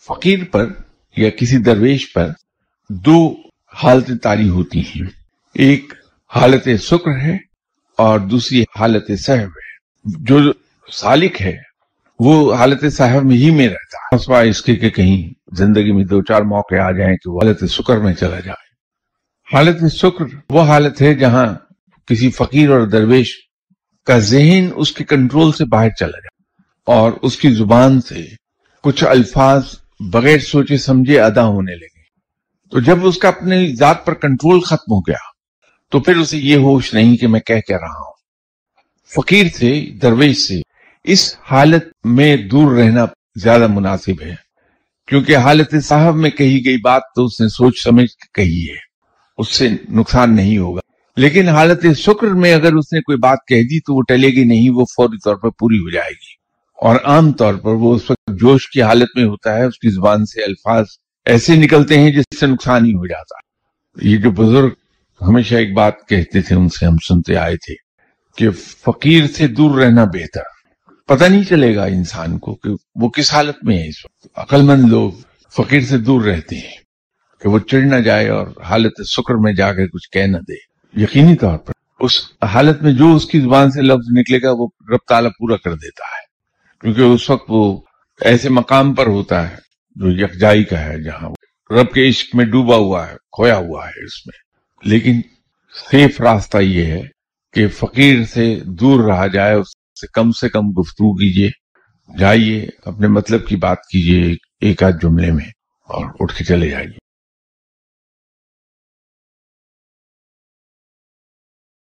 فقیر پر یا کسی درویش پر دو حالتیں تاری ہوتی ہیں۔ ایک حالت سکر ہے اور دوسری حالت صحب ہے۔ جو سالک ہے، وہ حالت صاحب میں ہی میں رہتا ہے۔ اس کے کہ کہیں زندگی میں دو چار موقع آ جائیں کہ وہ حالت سکر میں چلا جائے۔ حالت سکر وہ حالت ہے جہاں کسی فقیر اور درویش کا ذہن اس کے کنٹرول سے باہر چلا جائے اور اس کی زبان سے کچھ الفاظ بغیر سوچے سمجھے ادا ہونے لگے۔ تو جب اس کا اپنی ذات پر کنٹرول ختم ہو گیا، تو پھر اسے یہ ہوش نہیں کہ میں کہہ کہہ رہا ہوں۔ فقیر سے درویش سے اس حالت میں دور رہنا زیادہ مناسب ہے، کیونکہ حالت صاحب میں کہی گئی بات تو اس نے سوچ سمجھ کہی ہے۔ اس سے نقصان نہیں ہوگا۔ لیکن حالت شکر میں اگر اس نے کوئی بات کہہ دی تو وہ ٹلے گی نہیں، وہ فوری طور پر پوری ہو جائے گی۔ اور عام طور پر وہ اس وقت جوش کی حالت میں ہوتا ہے، اس کی زبان سے الفاظ ایسے نکلتے ہیں جس سے نقصان ہی ہو جاتا ہے۔ یہ جو بزرگ ہمیشہ ایک بات کہتے تھے، ان سے ہم سنتے آئے تھے کہ فقیر سے دور رہنا بہتر۔ پتہ نہیں چلے گا انسان کو کہ وہ کس حالت میں ہے اس وقت۔ عقل مند لوگ فقیر سے دور رہتے ہیں کہ وہ چڑھ نہ جائے اور حالت شکر میں جا کے کچھ کہہ نہ دے۔ یقینی طور پر اس حالت میں جو اس کی زبان سے لفظ نکلے گا، وہ رب تعالیٰ پورا کر دیتا ہے۔ کیونکہ اس وقت وہ ایسے مقام پر ہوتا ہے، جو یکجائی کا ہے، جہاں رب کے عشق میں ڈوبا ہوا ہے، کھویا ہوا ہے اس میں۔ لیکن سیف راستہ یہ ہے کہ فقیر سے دور رہا جائے، اس سے کم سے کم گفتگو کیجیے، جائیے، اپنے مطلب کی بات کیجیے ایک آدھ جملے میں اور اٹھ کے چلے جائیے۔